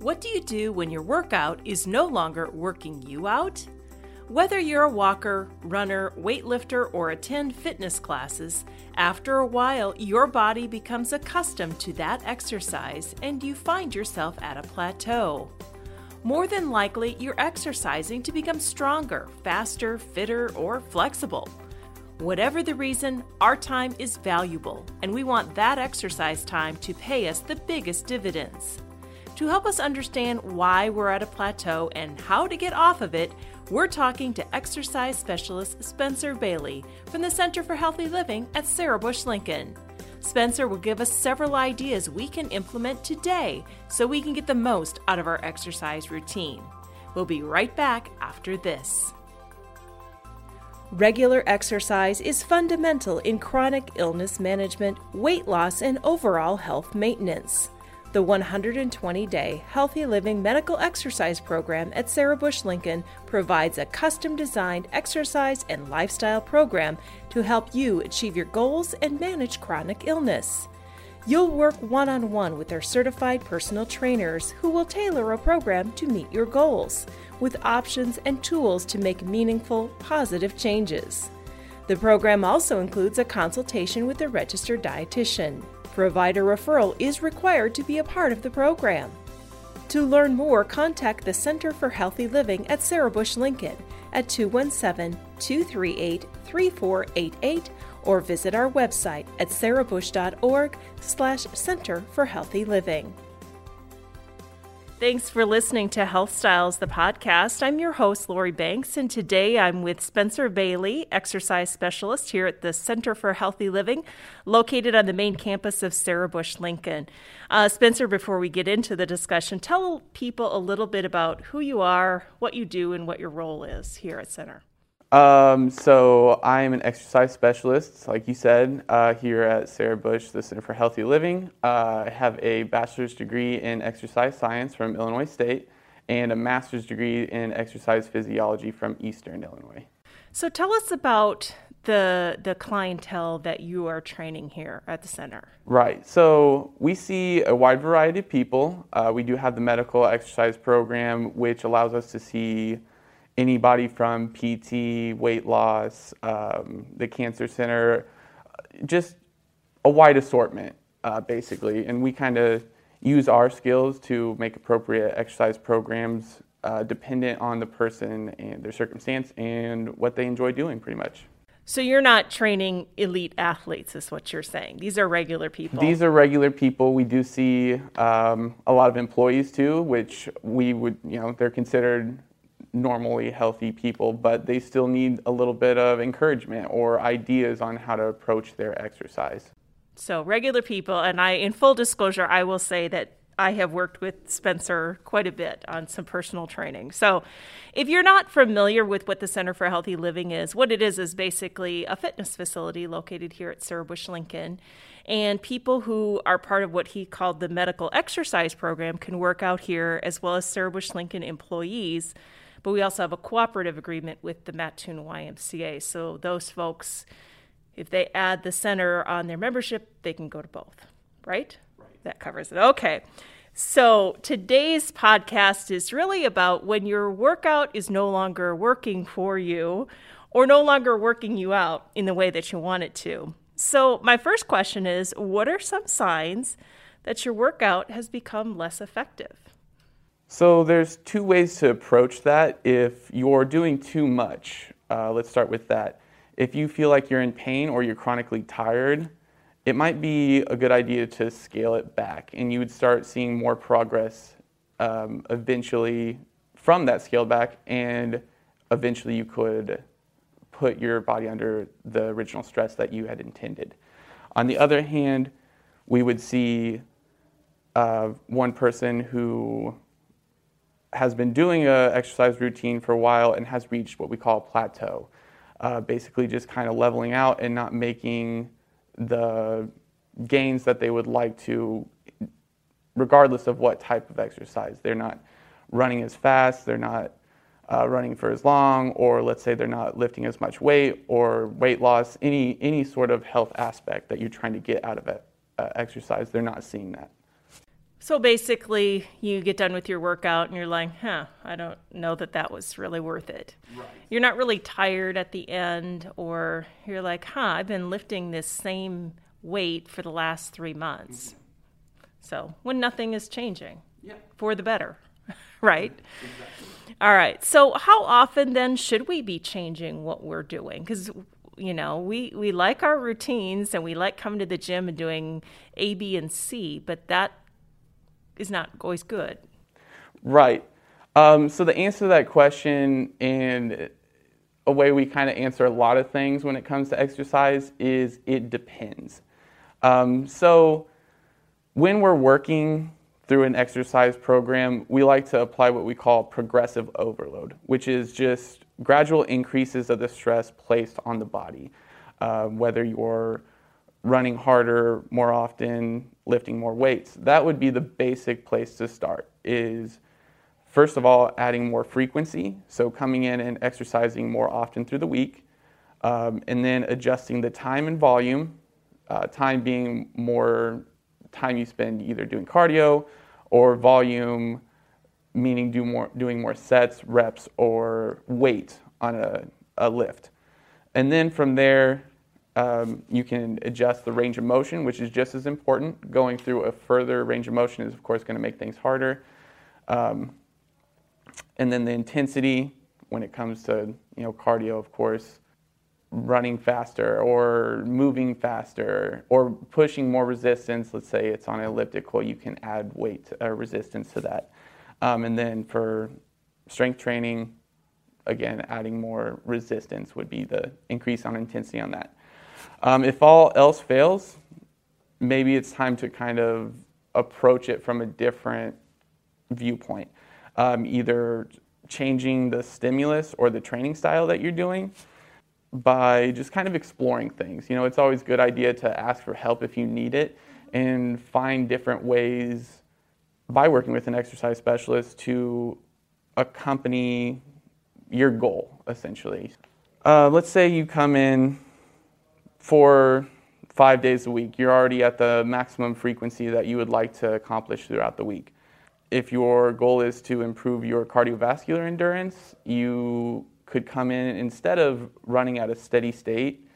What do you do when your workout is no longer working you out? Whether you're a walker, runner, weightlifter, or attend fitness classes, after a while your body becomes accustomed to that exercise and you find yourself at a plateau. More than likely, you're exercising to become stronger, faster, fitter, or flexible. Whatever the reason, our time is valuable, and we want that exercise time to pay us the biggest dividends. To help us understand why we're at a plateau and how to get off of it, we're talking to exercise specialist Spencer Bailey from the Center for Healthy Living at Sarah Bush Lincoln. Spencer will give us several ideas we can implement today so we can get the most out of our exercise routine. We'll be right back after this. Regular exercise is fundamental in chronic illness management, weight loss, and overall health maintenance. The 120 day Healthy Living Medical Exercise Program at Sarah Bush Lincoln provides a custom designed exercise and lifestyle program to help you achieve your goals and manage chronic illness. You'll work one on one with our certified personal trainers who will tailor a program to meet your goals, with options and tools to make meaningful, positive changes. The program also includes a consultation with a registered dietitian. Provider referral is required to be a part of the program. To learn more, contact the Center for Healthy Living at Sarah Bush Lincoln at 217 238 3488 or visit our website at sarahbush.org slash center for healthy living. Thanks for listening to Health Styles, the podcast. I'm your host, Lori Banks, and today I'm with Spencer Bailey, exercise specialist here at the Center for Healthy Living, located on the main campus of Sarah Bush Lincoln. Uh, Spencer, before we get into the discussion, tell people a little bit about who you are, what you do, and what your role is here at Center. Um, so I'm an exercise specialist, like you said, uh, here at Sarah Bush, the Center for Healthy Living. Uh, I have a bachelor's degree in exercise science from Illinois State and a master's degree in exercise physiology from Eastern Illinois. So tell us about the the clientele that you are training here at the center. Right. So we see a wide variety of people. Uh, we do have the medical exercise program, which allows us to see anybody from PT, weight loss, um, the cancer center, just a wide assortment, uh, basically. And we kind of use our skills to make appropriate exercise programs uh, dependent on the person and their circumstance and what they enjoy doing, pretty much. So you're not training elite athletes, is what you're saying. These are regular people. These are regular people. We do see um, a lot of employees too, which we would, you know, they're considered normally healthy people, but they still need a little bit of encouragement or ideas on how to approach their exercise. So, regular people, and I, in full disclosure, I will say that I have worked with Spencer quite a bit on some personal training. So, if you're not familiar with what the Center for Healthy Living is, what it is is basically a fitness facility located here at Sarah Bush Lincoln. And people who are part of what he called the medical exercise program can work out here, as well as Sarah Bush Lincoln employees but we also have a cooperative agreement with the Mattoon YMCA. So those folks, if they add the center on their membership, they can go to both, right? right. That covers it. Okay. So today's podcast is really about when your workout is no longer working for you or no longer working you out in the way that you want it to. So, my first question is what are some signs that your workout has become less effective? So there's two ways to approach that. If you're doing too much, uh, let's start with that. If you feel like you're in pain or you're chronically tired, it might be a good idea to scale it back, and you would start seeing more progress um, eventually from that scale back, and eventually you could put your body under the original stress that you had intended. On the other hand, we would see uh, one person who has been doing an exercise routine for a while and has reached what we call a plateau. Uh, basically, just kind of leveling out and not making the gains that they would like to, regardless of what type of exercise. They're not running as fast, they're not uh, running for as long, or let's say they're not lifting as much weight or weight loss, any, any sort of health aspect that you're trying to get out of it, uh, exercise, they're not seeing that. So basically, you get done with your workout and you're like, huh, I don't know that that was really worth it. Right. You're not really tired at the end, or you're like, huh, I've been lifting this same weight for the last three months. Mm-hmm. So when nothing is changing yeah. for the better, right? Exactly. All right. So how often then should we be changing what we're doing? Because you know we we like our routines and we like coming to the gym and doing A, B, and C, but that is not always good. Right. Um, so the answer to that question and a way we kind of answer a lot of things when it comes to exercise is it depends. Um, so when we're working through an exercise program, we like to apply what we call progressive overload, which is just gradual increases of the stress placed on the body. Uh, whether you're running harder more often, lifting more weights. That would be the basic place to start is first of all adding more frequency, so coming in and exercising more often through the week, um, and then adjusting the time and volume, uh, time being more time you spend either doing cardio or volume, meaning do more, doing more sets, reps, or weight on a, a lift. And then from there, um, you can adjust the range of motion, which is just as important. Going through a further range of motion is, of course, going to make things harder. Um, and then the intensity, when it comes to you know cardio, of course, running faster or moving faster or pushing more resistance. Let's say it's on an elliptical, you can add weight or resistance to that. Um, and then for strength training, again, adding more resistance would be the increase on intensity on that. Um, if all else fails, maybe it's time to kind of approach it from a different viewpoint. Um, either changing the stimulus or the training style that you're doing by just kind of exploring things. You know, it's always a good idea to ask for help if you need it and find different ways by working with an exercise specialist to accompany your goal, essentially. Uh, let's say you come in for five days a week, you're already at the maximum frequency that you would like to accomplish throughout the week. If your goal is to improve your cardiovascular endurance, you could come in instead of running at a steady state,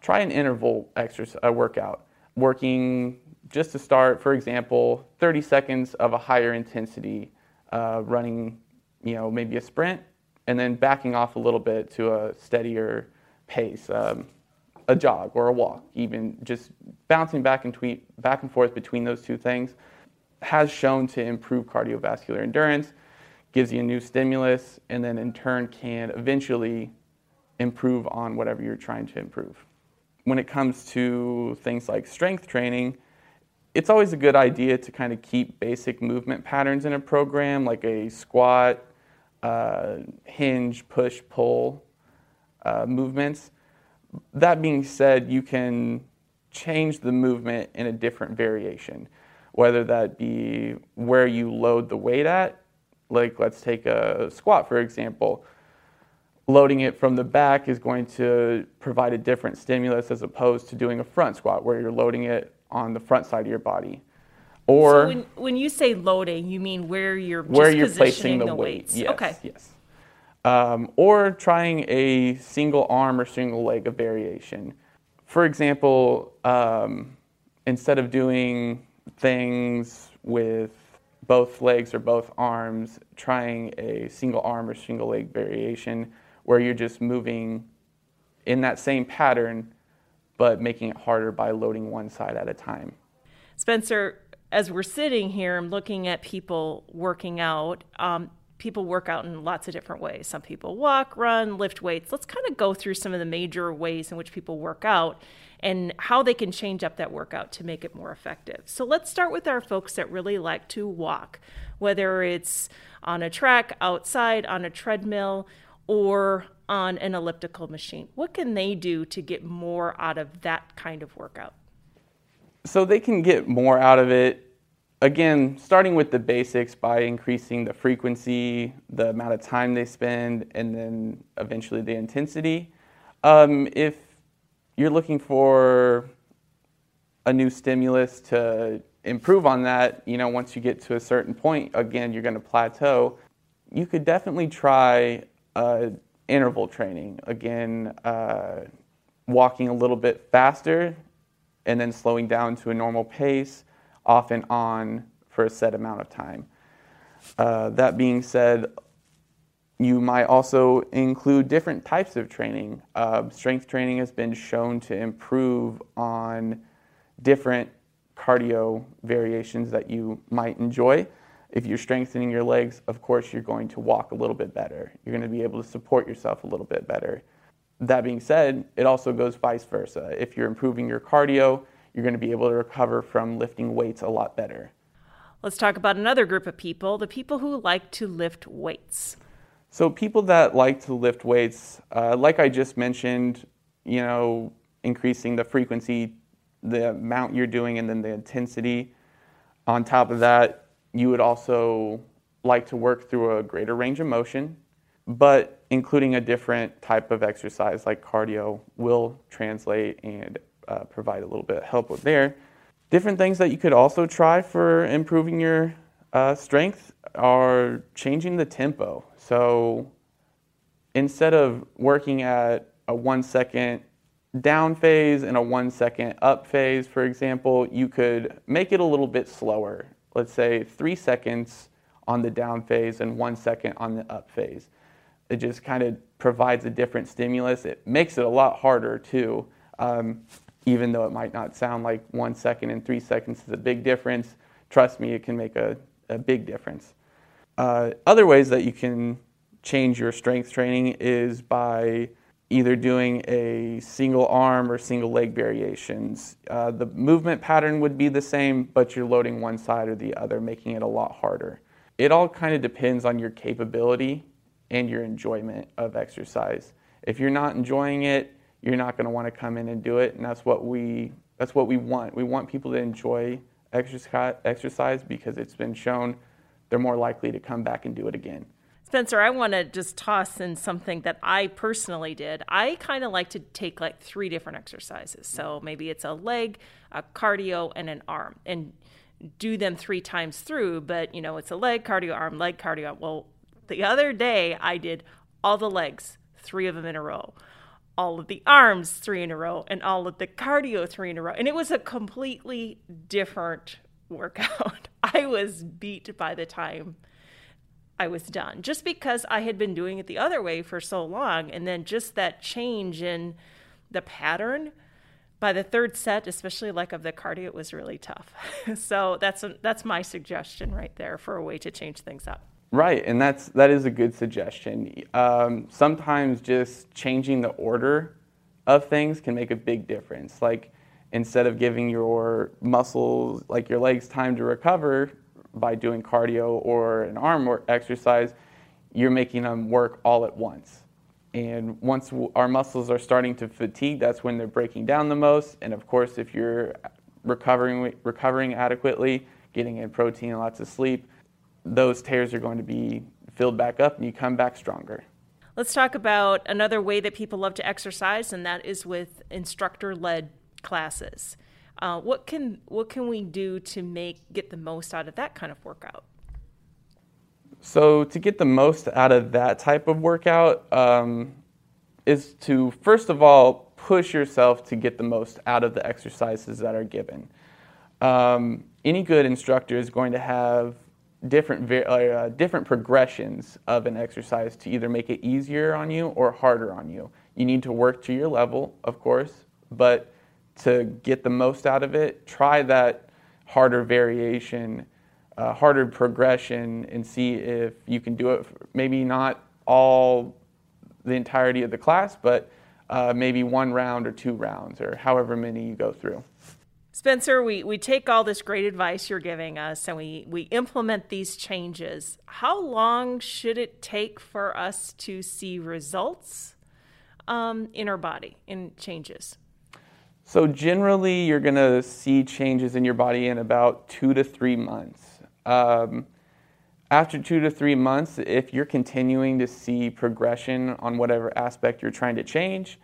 try an interval exercise uh, workout, working just to start, for example, 30 seconds of a higher intensity, uh, running, you know, maybe a sprint, and then backing off a little bit to a steadier pace. Um, a jog or a walk, even just bouncing back and, tweet, back and forth between those two things, has shown to improve cardiovascular endurance, gives you a new stimulus, and then in turn can eventually improve on whatever you're trying to improve. When it comes to things like strength training, it's always a good idea to kind of keep basic movement patterns in a program, like a squat, uh, hinge, push, pull uh, movements that being said, you can change the movement in a different variation, whether that be where you load the weight at. Like, let's take a squat, for example. Loading it from the back is going to provide a different stimulus as opposed to doing a front squat where you're loading it on the front side of your body. Or so when, when you say loading, you mean where you're where you're placing the, the weight. Yes, okay. Yes um, or trying a single arm or single leg of variation. For example, um, instead of doing things with both legs or both arms, trying a single arm or single leg variation where you're just moving in that same pattern but making it harder by loading one side at a time. Spencer, as we're sitting here, I'm looking at people working out. Um, people work out in lots of different ways. Some people walk, run, lift weights. Let's kind of go through some of the major ways in which people work out and how they can change up that workout to make it more effective. So let's start with our folks that really like to walk, whether it's on a track, outside, on a treadmill, or on an elliptical machine. What can they do to get more out of that kind of workout? So they can get more out of it again, starting with the basics by increasing the frequency, the amount of time they spend, and then eventually the intensity. Um, if you're looking for a new stimulus to improve on that, you know, once you get to a certain point, again, you're going to plateau. You could definitely try uh, interval training. Again, uh, walking a little bit faster and then slowing down to a normal pace, off and on for a set amount of time. Uh, that being said, you might also include different types of training. Uh, strength training has been shown to improve on different cardio variations that you might enjoy. If you're strengthening your legs, of course, you're going to walk a little bit better. You're going to be able to support yourself a little bit better. That being said, it also goes vice versa. If you're improving your cardio, you're going to be able to recover from lifting weights a lot better. Let's talk about another group of people the people who like to lift weights. So, people that like to lift weights, uh, like I just mentioned, you know, increasing the frequency, the amount you're doing, and then the intensity. On top of that, you would also like to work through a greater range of motion, but including a different type of exercise like cardio will translate and uh, provide a little bit of help with there. Different things that you could also try for improving your uh, strength are changing the tempo. So instead of working at a one second down phase and a one second up phase, for example, you could make it a little bit slower. Let's say three seconds on the down phase and one second on the up phase. It just kind of provides a different stimulus. It makes it a lot harder too. Um, even though it might not sound like one second and three seconds is a big difference, trust me, it can make a, a big difference. Uh, other ways that you can change your strength training is by either doing a single arm or single leg variations. Uh, the movement pattern would be the same, but you're loading one side or the other, making it a lot harder. It all kind of depends on your capability and your enjoyment of exercise. If you're not enjoying it, you're not going to want to come in and do it, and that's what we that's what we want. We want people to enjoy exercise because it's been shown they're more likely to come back and do it again. Spencer, I want to just toss in something that I personally did. I kind of like to take like three different exercises. So maybe it's a leg, a cardio, and an arm, and do them three times through. But you know, it's a leg, cardio, arm, leg, cardio. Well, the other day I did all the legs, three of them in a row all of the arms three in a row and all of the cardio three in a row. And it was a completely different workout. I was beat by the time I was done just because I had been doing it the other way for so long. And then just that change in the pattern by the third set, especially like of the cardio, it was really tough. so that's a, that's my suggestion right there for a way to change things up. Right, and that's that is a good suggestion. Um, sometimes just changing the order of things can make a big difference. Like instead of giving your muscles, like your legs, time to recover by doing cardio or an arm exercise, you're making them work all at once. And once our muscles are starting to fatigue, that's when they're breaking down the most. And of course, if you're recovering recovering adequately, getting in protein and lots of sleep those tears are going to be filled back up and you come back stronger. Let's talk about another way that people love to exercise, and that is with instructor led classes. Uh, what can what can we do to make get the most out of that kind of workout? So to get the most out of that type of workout um, is to first of all push yourself to get the most out of the exercises that are given. Um, any good instructor is going to have different uh, different progressions of an exercise to either make it easier on you or harder on you. You need to work to your level, of course, but to get the most out of it, try that harder variation, uh, harder progression, and see if you can do it. Maybe not all the entirety of the class, but uh, maybe one round or two rounds, or however many you go through. Spencer, we, we take all this great advice you're giving us and we, we implement these changes. How long should it take for us to see results um, in our body, in changes? So, generally, you're going to see changes in your body in about two to three months. Um, after two to three months, if you're continuing to see progression on whatever aspect you're trying to change,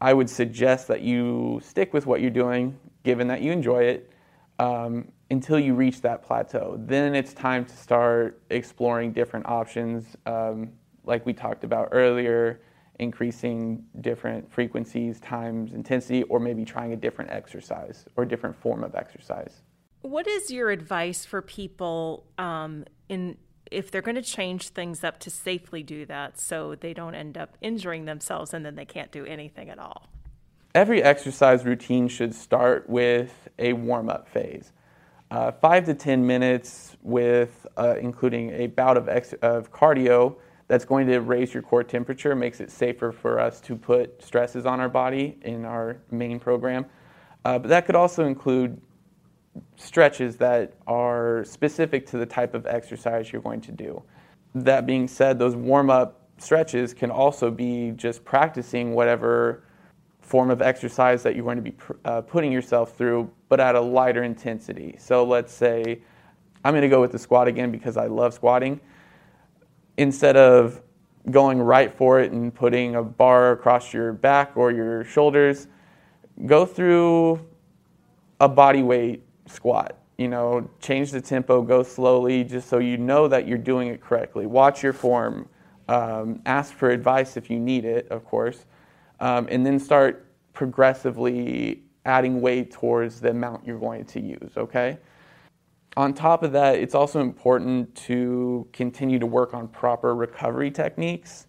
I would suggest that you stick with what you're doing given that you enjoy it. Um, until you reach that plateau. Then it's time to start exploring different options, um, like we talked about earlier, increasing different frequencies, times, intensity, or maybe trying a different exercise or different form of exercise. What is your advice for people um, in if they're going to change things up to safely do that so they don't end up injuring themselves and then they can't do anything at all? Every exercise routine should start with a warm up phase. Uh, five to 10 minutes with uh, including a bout of, ex- of cardio that's going to raise your core temperature, makes it safer for us to put stresses on our body in our main program. Uh, but that could also include stretches that are specific to the type of exercise you're going to do. That being said, those warm up stretches can also be just practicing whatever form of exercise that you're going to be uh, putting yourself through, but at a lighter intensity. So let's say I'm going to go with the squat again because I love squatting. Instead of going right for it and putting a bar across your back or your shoulders, go through a body weight squat. You know, change the tempo, go slowly, just so you know that you're doing it correctly. Watch your form. Um, ask for advice if you need it, of course, um, and then start progressively adding weight towards the amount you're going to use. Okay. On top of that, it's also important to continue to work on proper recovery techniques.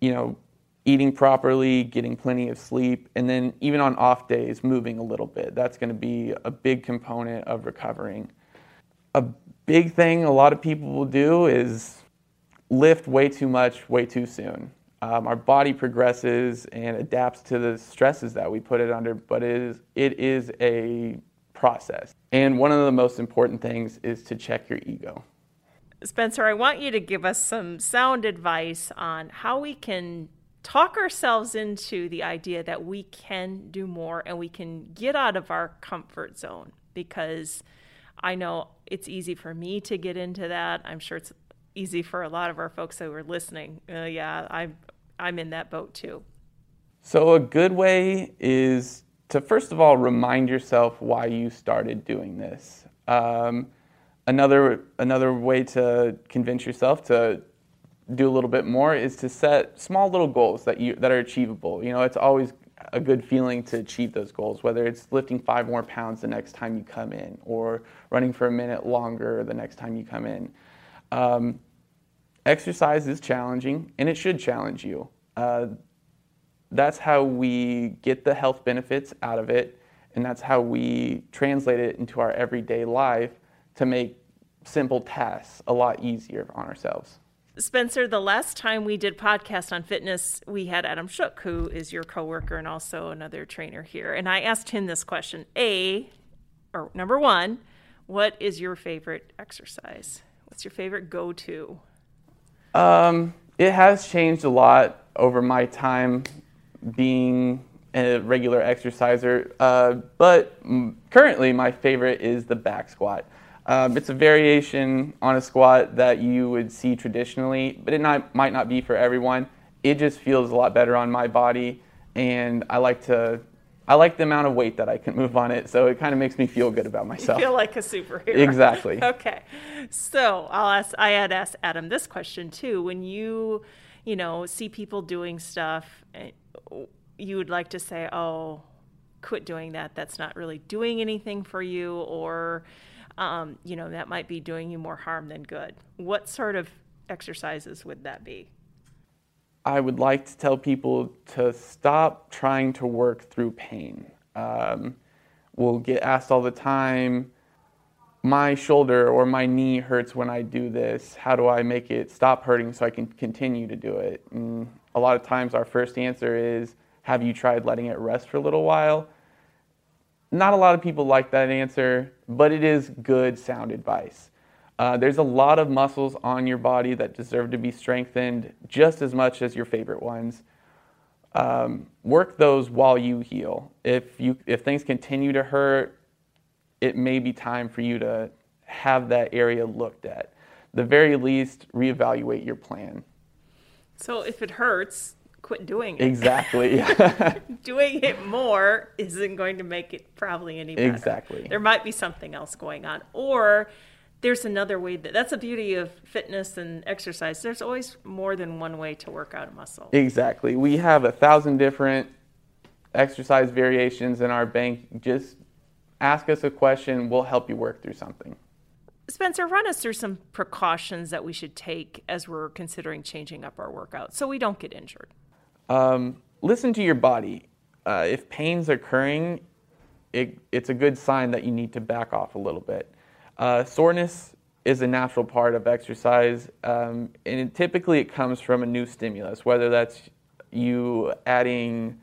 You know, eating properly, getting plenty of sleep, and then even on off days, moving a little bit. That's going to be a big component of recovering. A big thing a lot of people will do is lift way too much, way too soon. Um, our body progresses and adapts to the stresses that we put it under, but it is, it is a process. And one of the most important things is to check your ego. Spencer, I want you to give us some sound advice on how we can talk ourselves into the idea that we can do more and we can get out of our comfort zone because I know it's easy for me to get into that. I'm sure it's easy for a lot of our folks who are listening. Uh, yeah, I'm I'm in that boat too. So a good way is to first of all remind yourself why you started doing this. Um, another another way to convince yourself to do a little bit more is to set small little goals that you that are achievable. You know, it's always a good feeling to achieve those goals, whether it's lifting five more pounds the next time you come in, or running for a minute longer the next time you come in. Um, exercise is challenging, and it should challenge you. Uh, that's how we get the health benefits out of it, and that's how we translate it into our everyday life to make simple tasks a lot easier on ourselves. Spencer, the last time we did podcast on fitness, we had Adam Shook, who is your coworker and also another trainer here. And I asked him this question. A, or number one, what is your favorite exercise? What's your favorite go to? Um, it has changed a lot over my time being a regular exerciser, uh, but currently my favorite is the back squat. Um, it's a variation on a squat that you would see traditionally, but it not, might not be for everyone. It just feels a lot better on my body, and I like to. I like the amount of weight that I can move on it, so it kind of makes me feel good about myself. You feel like a superhero. Exactly. okay, so I'll ask. I had asked Adam this question too. When you, you know, see people doing stuff, eh, you would like to say, "Oh, quit doing that. That's not really doing anything for you," or um, you know, that might be doing you more harm than good. What sort of exercises would that be? I would like to tell people to stop trying to work through pain. Um, we'll get asked all the time, my shoulder or my knee hurts when I do this. How do I make it stop hurting so I can continue to do it? And a lot of times, our first answer is, Have you tried letting it rest for a little while? Not a lot of people like that answer, but it is good, sound advice. Uh, there's a lot of muscles on your body that deserve to be strengthened just as much as your favorite ones. Um, work those while you heal. If you if things continue to hurt, it may be time for you to have that area looked at. The very least, reevaluate your plan. So if it hurts, quit doing it. Exactly. doing it more isn't going to make it probably any better. Exactly. There might be something else going on. Or there's another way that that's the beauty of fitness and exercise. There's always more than one way to work out a muscle. exactly. We have a thousand different exercise variations in our bank. Just ask us a question. We'll help you work through something. Spencer, run us through some precautions that we should take as we're considering changing up our workout so we don't get injured. Um, listen to your body. Uh, if pain's occurring, it, it's a good sign that you need to back off a little bit. Uh, soreness is a natural part of exercise, um, and it, typically it comes from a new stimulus, whether that's you adding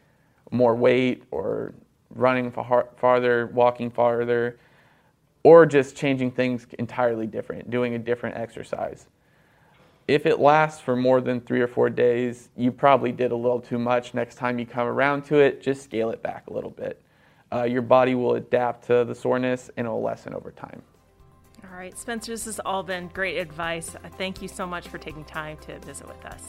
more weight or running far, farther, walking farther, or just changing things entirely different, doing a different exercise. If it lasts for more than three or four days, you probably did a little too much. Next time you come around to it, just scale it back a little bit. Uh, your body will adapt to the soreness and it will lessen over time. All right, Spencer, this has all been great advice. Thank you so much for taking time to visit with us.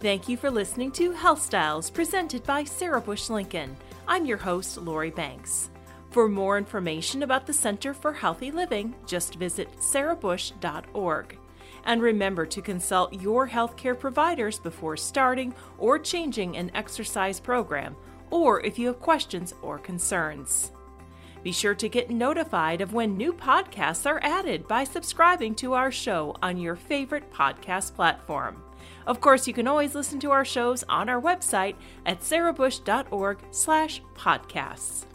Thank you for listening to Health Styles presented by Sarah Bush Lincoln. I'm your host, Lori Banks. For more information about the Center for Healthy Living, just visit sarahbush.org. And remember to consult your healthcare providers before starting or changing an exercise program, or if you have questions or concerns. Be sure to get notified of when new podcasts are added by subscribing to our show on your favorite podcast platform. Of course, you can always listen to our shows on our website at sarahbush.org/podcasts.